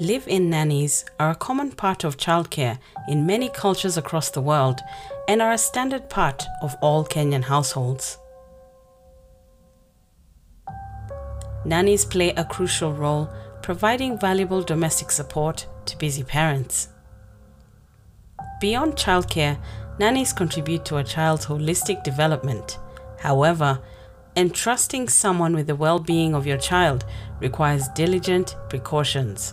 Live in nannies are a common part of childcare in many cultures across the world and are a standard part of all Kenyan households. Nannies play a crucial role providing valuable domestic support to busy parents. Beyond childcare, nannies contribute to a child's holistic development. However, entrusting someone with the well being of your child requires diligent precautions.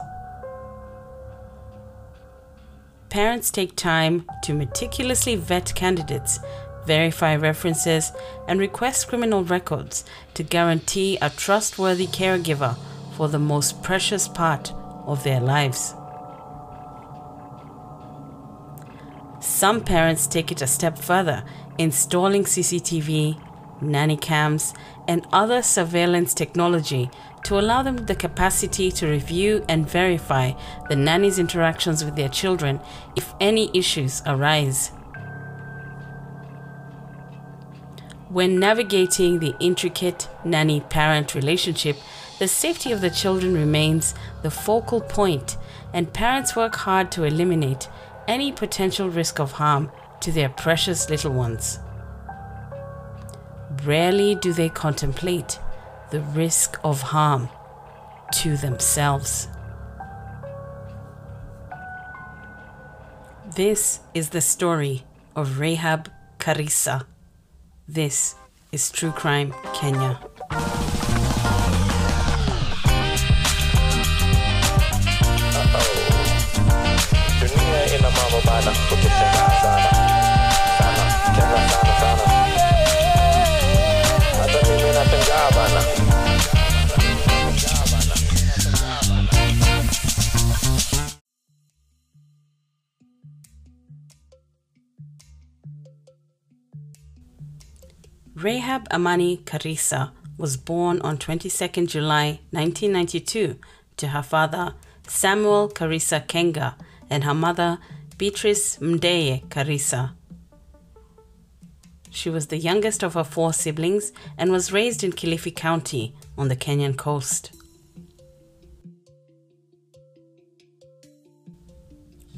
Parents take time to meticulously vet candidates, verify references, and request criminal records to guarantee a trustworthy caregiver for the most precious part of their lives. Some parents take it a step further, installing CCTV, nanny cams, and other surveillance technology to allow them the capacity to review and verify the nanny's interactions with their children if any issues arise. When navigating the intricate nanny parent relationship, the safety of the children remains the focal point, and parents work hard to eliminate any potential risk of harm to their precious little ones. Rarely do they contemplate the risk of harm to themselves. This is the story of Rahab Karisa. This is True Crime Kenya. Rahab Amani Karisa was born on 22nd July 1992 to her father Samuel Karisa Kenga and her mother Beatrice Mdeye Karisa. She was the youngest of her four siblings and was raised in Kilifi County on the Kenyan coast.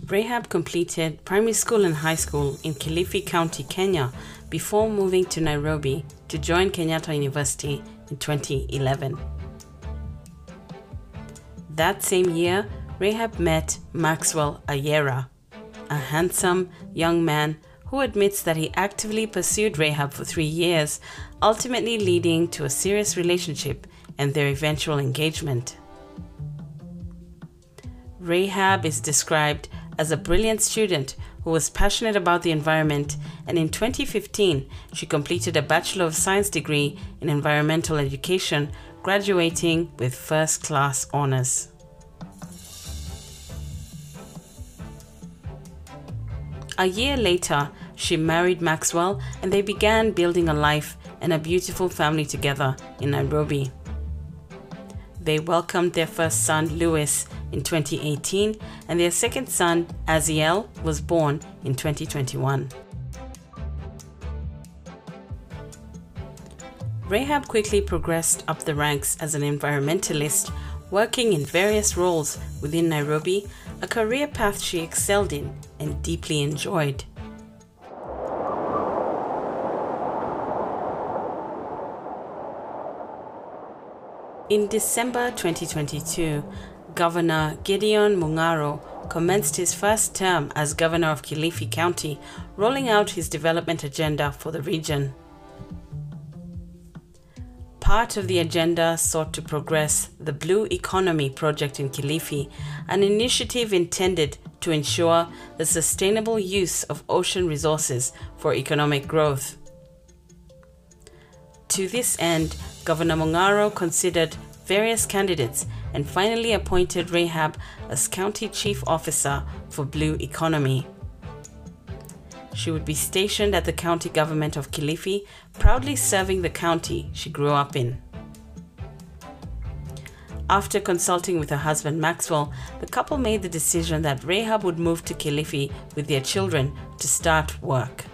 Rahab completed primary school and high school in Kilifi County, Kenya, before moving to Nairobi to join Kenyatta University in 2011. That same year, Rahab met Maxwell Ayera, a handsome young man who admits that he actively pursued Rahab for three years, ultimately leading to a serious relationship and their eventual engagement. Rahab is described as a brilliant student who was passionate about the environment, and in 2015, she completed a Bachelor of Science degree in Environmental Education, graduating with first class honors. A year later, she married Maxwell and they began building a life and a beautiful family together in Nairobi. They welcomed their first son, Lewis, in 2018, and their second son, Aziel, was born in 2021. Rahab quickly progressed up the ranks as an environmentalist, working in various roles within Nairobi, a career path she excelled in and deeply enjoyed. In December 2022, Governor Gideon Mungaro commenced his first term as governor of Kilifi County, rolling out his development agenda for the region. Part of the agenda sought to progress the Blue Economy project in Kilifi, an initiative intended to ensure the sustainable use of ocean resources for economic growth. To this end, Governor Mungaro considered various candidates and finally appointed Rahab as County Chief Officer for Blue Economy. She would be stationed at the county government of Kilifi, proudly serving the county she grew up in. After consulting with her husband Maxwell, the couple made the decision that Rahab would move to Kilifi with their children to start work.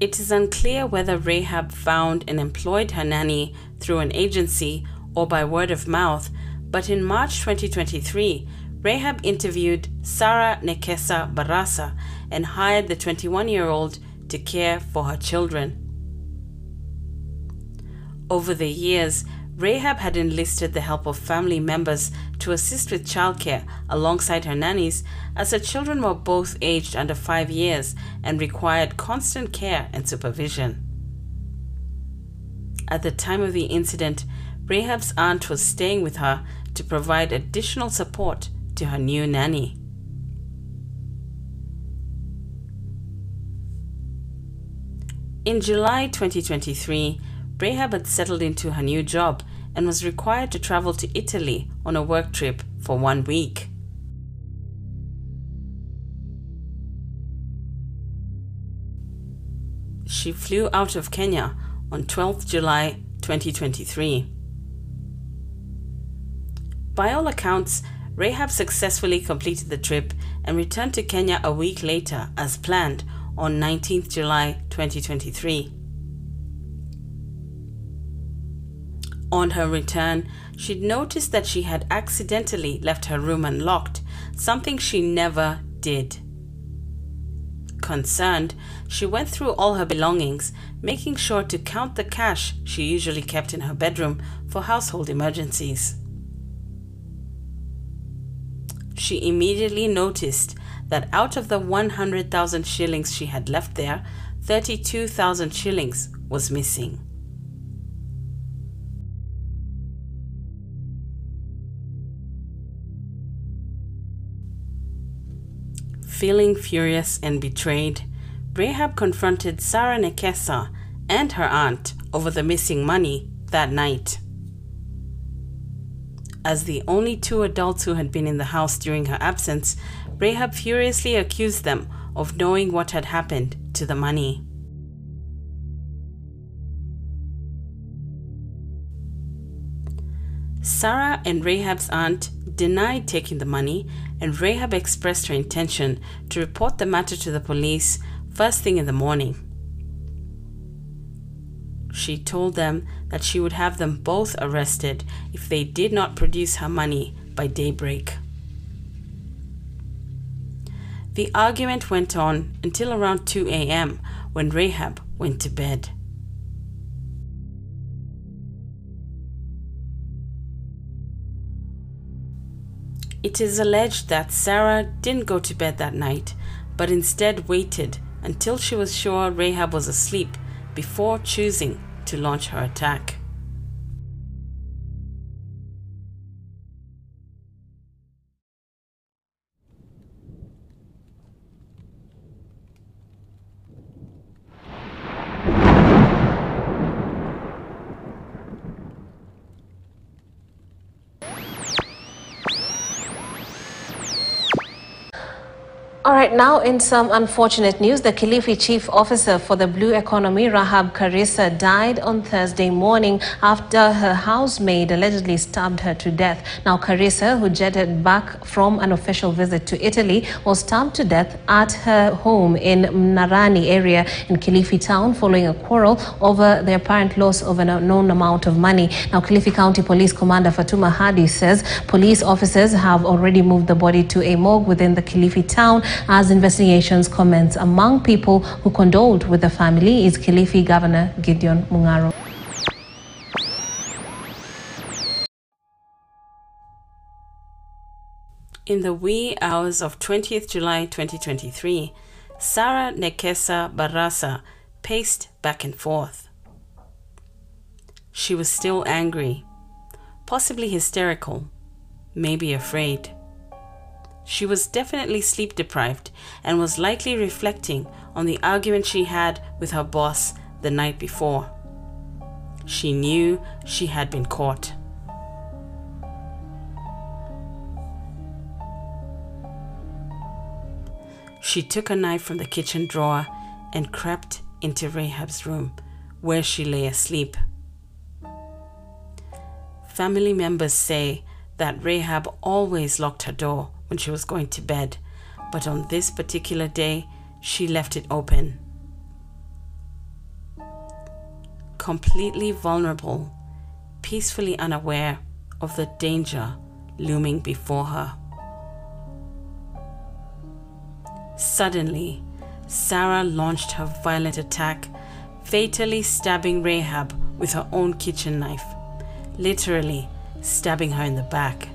It is unclear whether Rahab found and employed her nanny through an agency or by word of mouth, but in March 2023, Rahab interviewed Sarah Nekesa Barasa and hired the 21 year old to care for her children. Over the years, Rahab had enlisted the help of family members to assist with childcare alongside her nannies, as her children were both aged under five years and required constant care and supervision. At the time of the incident, Rahab's aunt was staying with her to provide additional support to her new nanny. In July 2023, Rahab had settled into her new job and was required to travel to Italy on a work trip for one week. She flew out of Kenya on 12th July 2023. By all accounts, Rahab successfully completed the trip and returned to Kenya a week later as planned on 19th July 2023. On her return, she'd noticed that she had accidentally left her room unlocked, something she never did. Concerned, she went through all her belongings, making sure to count the cash she usually kept in her bedroom for household emergencies. She immediately noticed that out of the 100,000 shillings she had left there, 32,000 shillings was missing. Feeling furious and betrayed, Rahab confronted Sarah Nekesa and her aunt over the missing money that night. As the only two adults who had been in the house during her absence, Rahab furiously accused them of knowing what had happened to the money. Sarah and Rahab's aunt denied taking the money, and Rahab expressed her intention to report the matter to the police first thing in the morning. She told them that she would have them both arrested if they did not produce her money by daybreak. The argument went on until around 2 a.m. when Rahab went to bed. It is alleged that Sarah didn't go to bed that night, but instead waited until she was sure Rahab was asleep before choosing to launch her attack. Now in some unfortunate news, the Kilifi chief officer for the Blue Economy, Rahab Karisa, died on Thursday morning after her housemaid allegedly stabbed her to death. Now, Karisa, who jetted back from an official visit to Italy, was stabbed to death at her home in Mnarani area in Kilifi town following a quarrel over the apparent loss of an unknown amount of money. Now, Kilifi County Police Commander Fatuma Hadi says police officers have already moved the body to a morgue within the Kilifi town as investigations commence. Among people who condoled with the family is Kilifi Governor Gideon Mungaro. In the wee hours of 20th July 2023, Sarah Nekesa Barasa paced back and forth. She was still angry, possibly hysterical, maybe afraid. She was definitely sleep deprived and was likely reflecting on the argument she had with her boss the night before. She knew she had been caught. She took a knife from the kitchen drawer and crept into Rahab's room, where she lay asleep. Family members say that Rahab always locked her door when she was going to bed, but on this particular day, she left it open. completely vulnerable, peacefully unaware of the danger looming before her. Suddenly, Sarah launched her violent attack, fatally stabbing Rahab with her own kitchen knife, literally stabbing her in the back.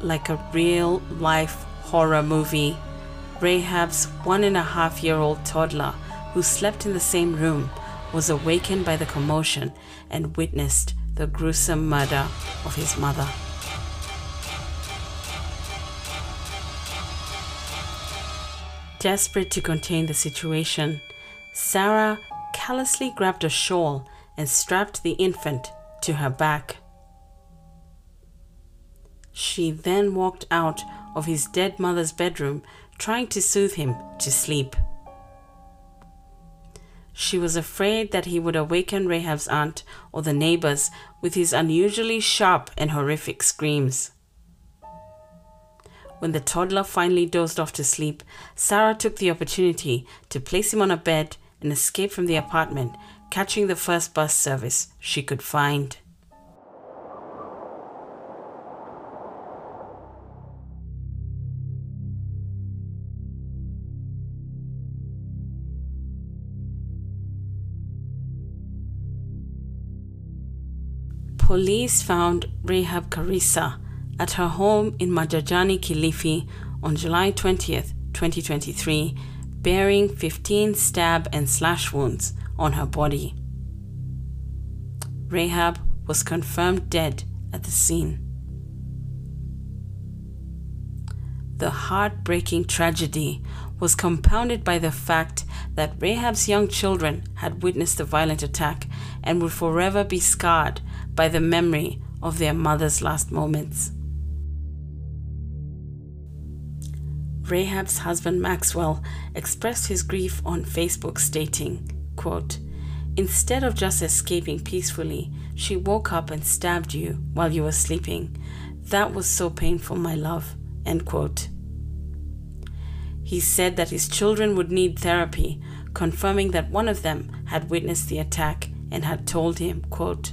Like a real life horror movie, Rahab's one and a half year old toddler, who slept in the same room, was awakened by the commotion and witnessed the gruesome murder of his mother. Desperate to contain the situation, Sarah callously grabbed a shawl and strapped the infant to her back. She then walked out of his dead mother's bedroom, trying to soothe him to sleep. She was afraid that he would awaken Rahab's aunt or the neighbors with his unusually sharp and horrific screams. When the toddler finally dozed off to sleep, Sarah took the opportunity to place him on a bed and escape from the apartment, catching the first bus service she could find. Police found Rahab Karisa at her home in Majajani, Kilifi on July 20th, 2023, bearing 15 stab and slash wounds on her body. Rahab was confirmed dead at the scene. The heartbreaking tragedy was compounded by the fact that Rahab's young children had witnessed the violent attack and would forever be scarred by the memory of their mother's last moments. Rahab's husband Maxwell expressed his grief on Facebook stating, quote, Instead of just escaping peacefully, she woke up and stabbed you while you were sleeping. That was so painful, my love. End quote. He said that his children would need therapy, confirming that one of them had witnessed the attack and had told him, quote,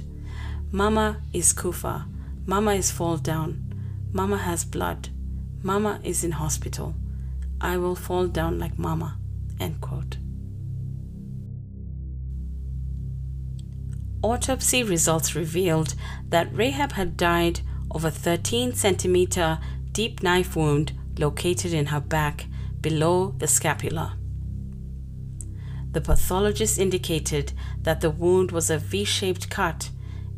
Mama is Kufa. Mama is fall down. Mama has blood. Mama is in hospital. I will fall down like Mama. End quote. Autopsy results revealed that Rahab had died of a 13 centimeter deep knife wound located in her back below the scapula. The pathologist indicated that the wound was a V shaped cut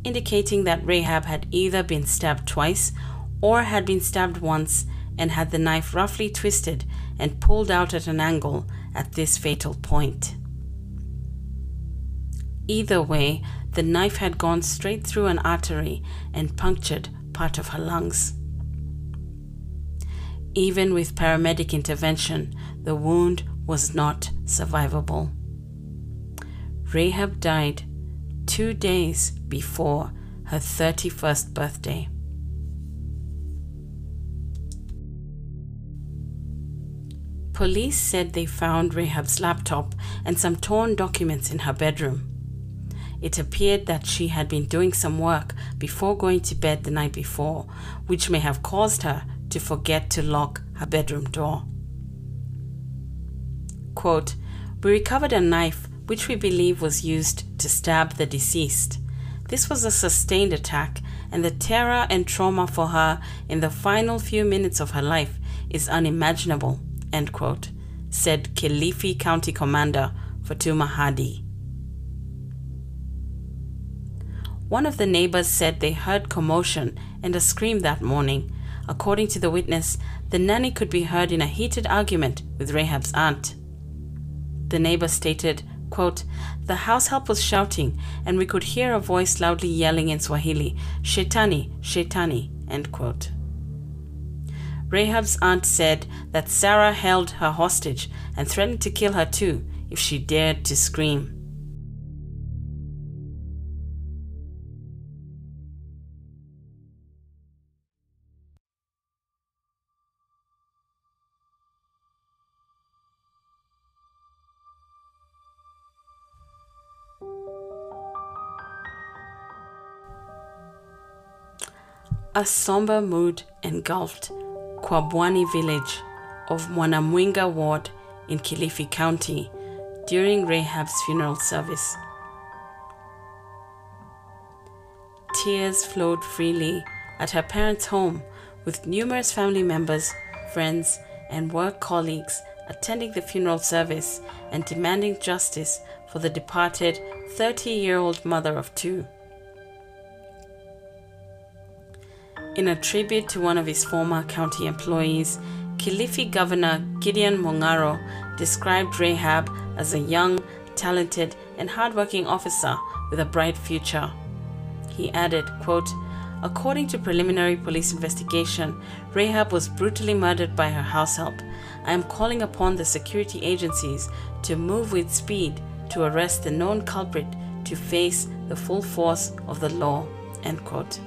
indicating that Rahab had either been stabbed twice or had been stabbed once and had the knife roughly twisted and pulled out at an angle at this fatal point. Either way, the knife had gone straight through an artery and punctured part of her lungs. Even with paramedic intervention, the wound was not survivable. Rahab died two days before her 31st birthday. Police said they found Rahab's laptop and some torn documents in her bedroom. It appeared that she had been doing some work before going to bed the night before, which may have caused her to forget to lock her bedroom door. Quote, We recovered a knife which we believe was used to stab the deceased. This was a sustained attack, and the terror and trauma for her in the final few minutes of her life is unimaginable, end quote, said Kilifi County Commander Fatuma Hadi. One of the neighbors said they heard commotion and a scream that morning. According to the witness, the nanny could be heard in a heated argument with Rahab's aunt. The neighbor stated, quote, The house help was shouting, and we could hear a voice loudly yelling in Swahili, Shetani, Shetani, end quote. Rahab's aunt said that Sarah held her hostage and threatened to kill her too if she dared to scream. A somber mood engulfed Kwabwani village of Mwanamwinga ward in Kilifi County during Rahab's funeral service. Tears flowed freely at her parents' home with numerous family members, friends, and work colleagues attending the funeral service and demanding justice for the departed 30 year old mother of two. In a tribute to one of his former county employees, Kilifi Governor Gideon Mungaro described Rahab as a young, talented, and hardworking officer with a bright future. He added, quote, According to preliminary police investigation, Rahab was brutally murdered by her house help. I am calling upon the security agencies to move with speed to arrest the known culprit to face the full force of the law. End quote.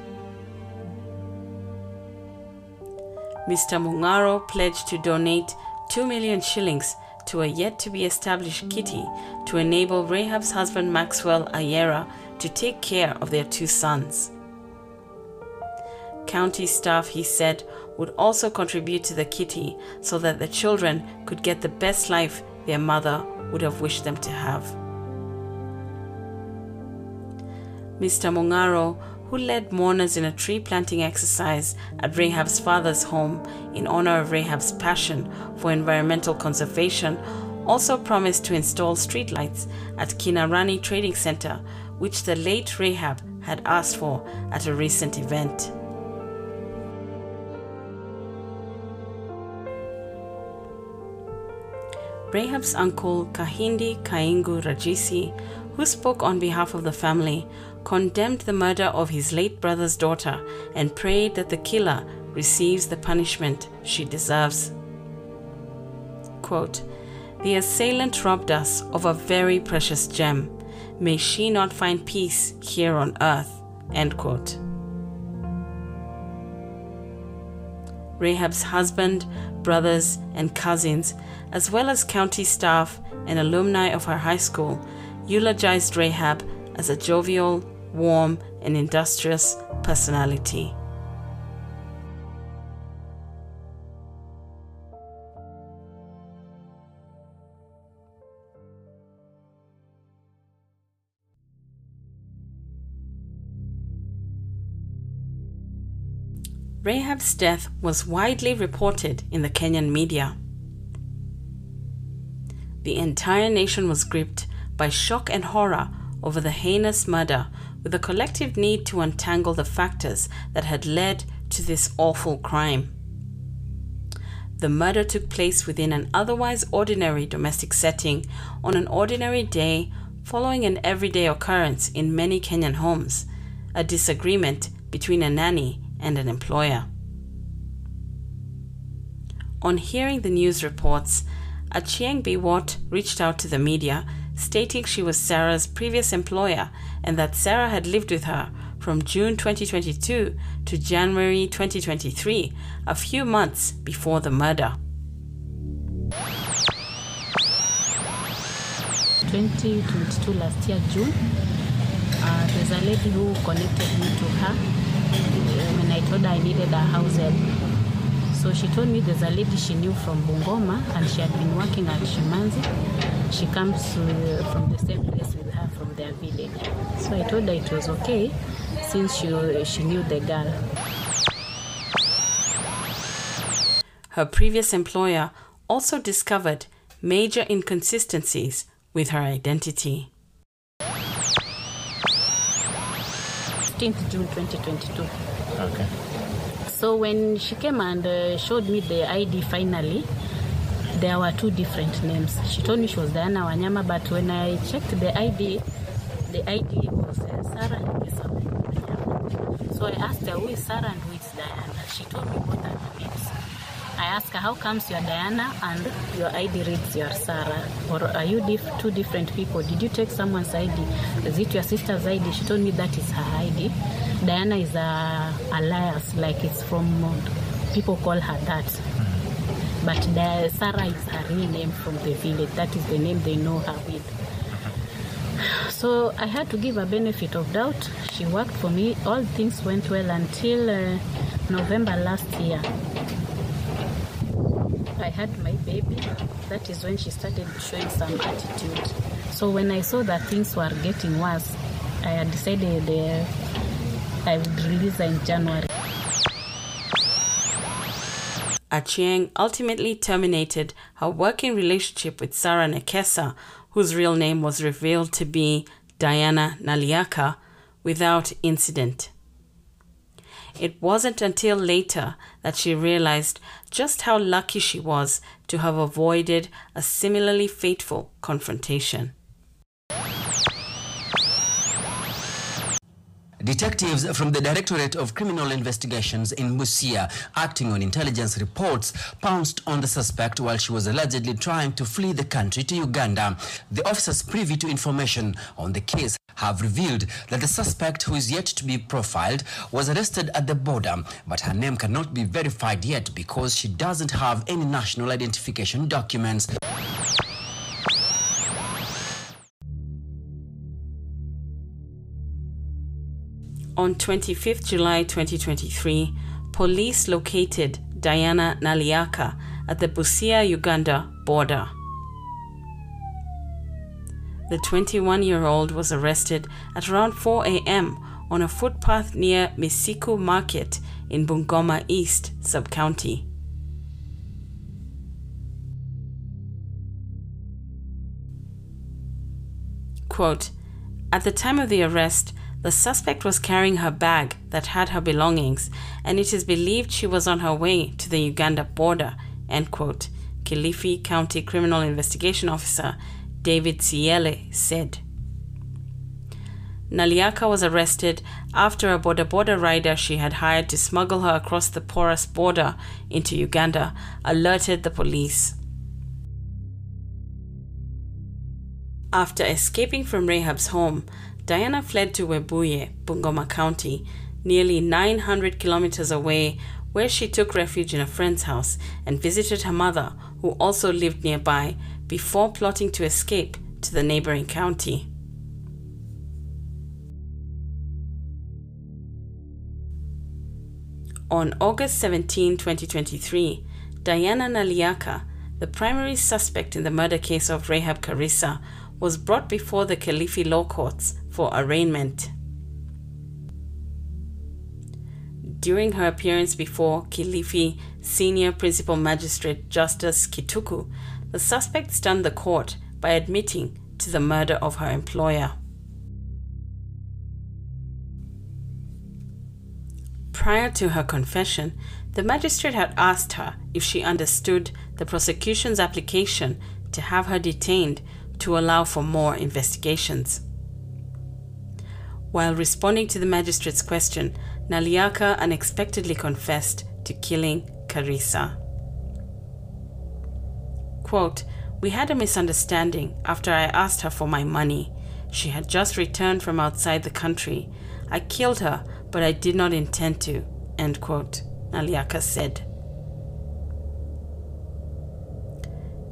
Mr. Mungaro pledged to donate 2 million shillings to a yet to be established kitty to enable Rahab's husband Maxwell Ayera to take care of their two sons. County staff, he said, would also contribute to the kitty so that the children could get the best life their mother would have wished them to have. Mr. Mungaro, who led mourners in a tree planting exercise at Rahab's father's home in honor of Rahab's passion for environmental conservation, also promised to install streetlights at Kinarani Trading Center, which the late Rahab had asked for at a recent event. Rahab's uncle Kahindi Kaingu Rajisi, who spoke on behalf of the family, condemned the murder of his late brother's daughter and prayed that the killer receives the punishment she deserves. Quote, the assailant robbed us of a very precious gem. May she not find peace here on earth. End quote. Rahab's husband, brothers, and cousins, as well as county staff and alumni of her high school, eulogized Rahab as a jovial, warm, and industrious personality. Rahab's death was widely reported in the Kenyan media. The entire nation was gripped by shock and horror over the heinous murder, with a collective need to untangle the factors that had led to this awful crime. The murder took place within an otherwise ordinary domestic setting on an ordinary day following an everyday occurrence in many Kenyan homes a disagreement between a nanny and an employer. On hearing the news reports, Achieng Biwot reached out to the media, stating she was Sarah's previous employer and that Sarah had lived with her from June 2022 to January 2023, a few months before the murder. 2022 last year June. Uh, there's a lady who connected me to her when I told her I needed a house help. So she told me there's a lady she knew from Bungoma and she had been working at Shimanzi. She comes to, from the same place with her from their village. So I told her it was okay since she, she knew the girl. Her previous employer also discovered major inconsistencies with her identity. 15th June 2022. Okay. So when she came and uh, showed me the ID finally, there were two different names. She told me she was Diana Wanyama, but when I checked the ID, the ID was uh, Sarah Nyongesa Wanyama. So I asked her, who is Sarah and who is Diana? She told me both. I asked her, how comes you're Diana and your ID reads you're Sarah? Or are you diff- two different people? Did you take someone's ID? Is it your sister's ID? She told me that is her ID. Diana is a alias, like it's from people call her that. But the, Sarah is her real name from the village. That is the name they know her with. So I had to give a benefit of doubt. She worked for me. All things went well until uh, November last year. I had my baby. That is when she started showing some attitude. So when I saw that things were getting worse, I had decided uh, I would release her in January. Achieng ultimately terminated her working relationship with Sarah Nekesa, whose real name was revealed to be Diana Naliaka, without incident. It wasn't until later that she realized just how lucky she was to have avoided a similarly fateful confrontation. Detectives from the Directorate of Criminal Investigations in Busia, acting on intelligence reports, pounced on the suspect while she was allegedly trying to flee the country to Uganda. The officers privy to information on the case have revealed that the suspect, who is yet to be profiled, was arrested at the border, but her name cannot be verified yet because she doesn't have any national identification documents. On 25th July 2023, police located Diana Naliaka at the Busia Uganda border. The 21 year old was arrested at around 4 a.m. on a footpath near Misikhu Market in Bungoma East sub county. Quote At the time of the arrest, the suspect was carrying her bag that had her belongings, and it is believed she was on her way to the Uganda border. End quote. Kilifi County Criminal Investigation Officer David Siele said. Naliaka was arrested after a boda boda rider she had hired to smuggle her across the porous border into Uganda alerted the police. After escaping from Rahab's home, Diana fled to Webuye, Bungoma County, nearly 900 kilometers away, where she took refuge in a friend's house and visited her mother, who also lived nearby, before plotting to escape to the neighboring county. On August 17, 2023, Diana Naliaka, the primary suspect in the murder case of Rahab Karisa, was brought before the Kilifi law courts for arraignment. During her appearance before Kilifi Senior Principal Magistrate Justice Kituku, the suspect stunned the court by admitting to the murder of her employer. Prior to her confession, the magistrate had asked her if she understood the prosecution's application to have her detained to allow for more investigations. While responding to the magistrate's question, Naliaka unexpectedly confessed to killing Karisa. Quote, We had a misunderstanding after I asked her for my money. She had just returned from outside the country. I killed her, but I did not intend to. End quote, Naliaka said.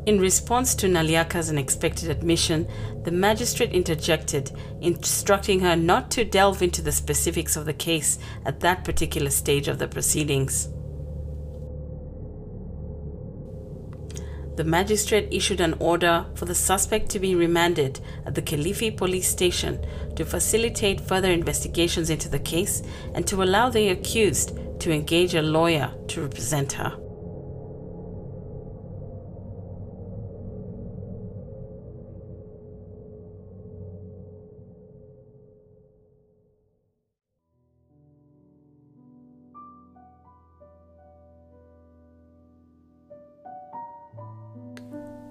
In response to Naliaka's unexpected admission, the magistrate interjected, instructing her not to delve into the specifics of the case at that particular stage of the proceedings. The magistrate issued an order for the suspect to be remanded at the Kilifi police station to facilitate further investigations into the case and to allow the accused to engage a lawyer to represent her.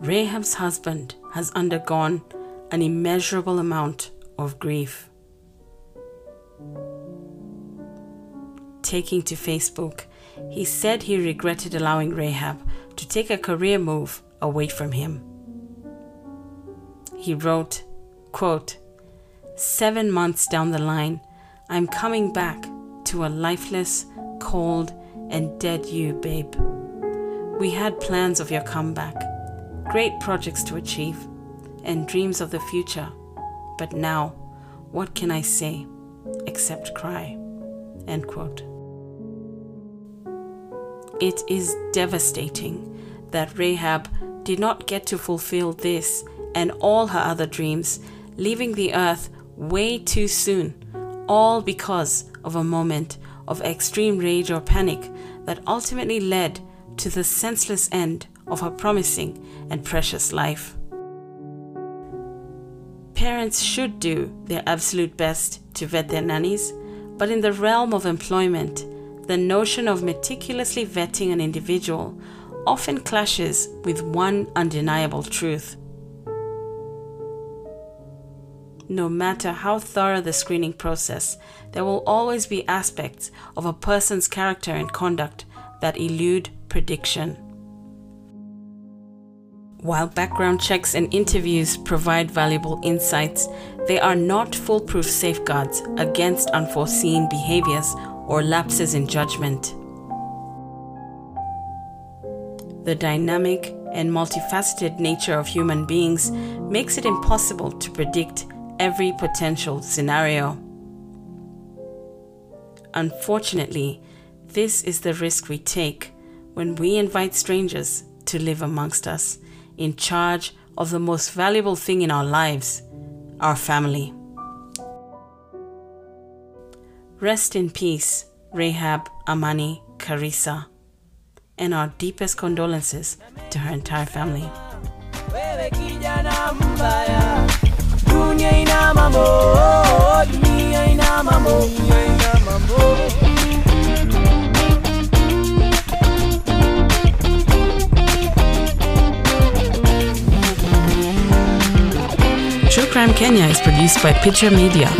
Rahab's husband has undergone an immeasurable amount of grief. Taking to Facebook, he said he regretted allowing Rahab to take a career move away from him. He wrote, quote, Seven months down the line, I'm coming back to a lifeless, cold, and dead you, babe. We had plans of your comeback great projects to achieve, and dreams of the future. But now, what can I say except cry? End quote. It is devastating that Rahab did not get to fulfill this and all her other dreams, leaving the earth way too soon, all because of a moment of extreme rage or panic that ultimately led to the senseless end of her promising and precious life. Parents should do their absolute best to vet their nannies, but in the realm of employment, the notion of meticulously vetting an individual often clashes with one undeniable truth. No matter how thorough the screening process, there will always be aspects of a person's character and conduct that elude prediction. While background checks and interviews provide valuable insights, they are not foolproof safeguards against unforeseen behaviors or lapses in judgment. The dynamic and multifaceted nature of human beings makes it impossible to predict every potential scenario. Unfortunately, this is the risk we take when we invite strangers to live amongst us in charge of the most valuable thing in our lives our family. Rest in peace, Rahab Amani Karisa, and our deepest condolences to her entire family. Crime Kenya is produced by PitchR Media.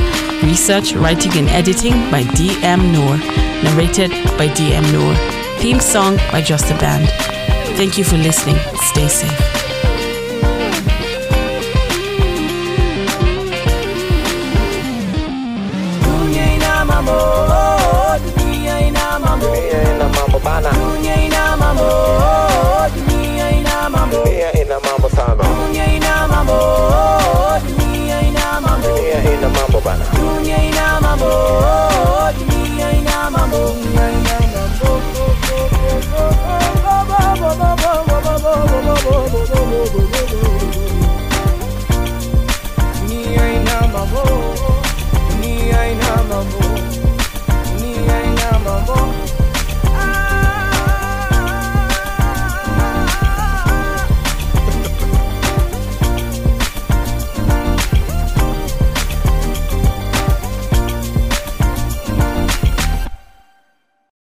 Research, writing, and editing by DM Nur. Narrated by DM Nur. Theme song by Just a Band. Thank you for listening. Stay safe.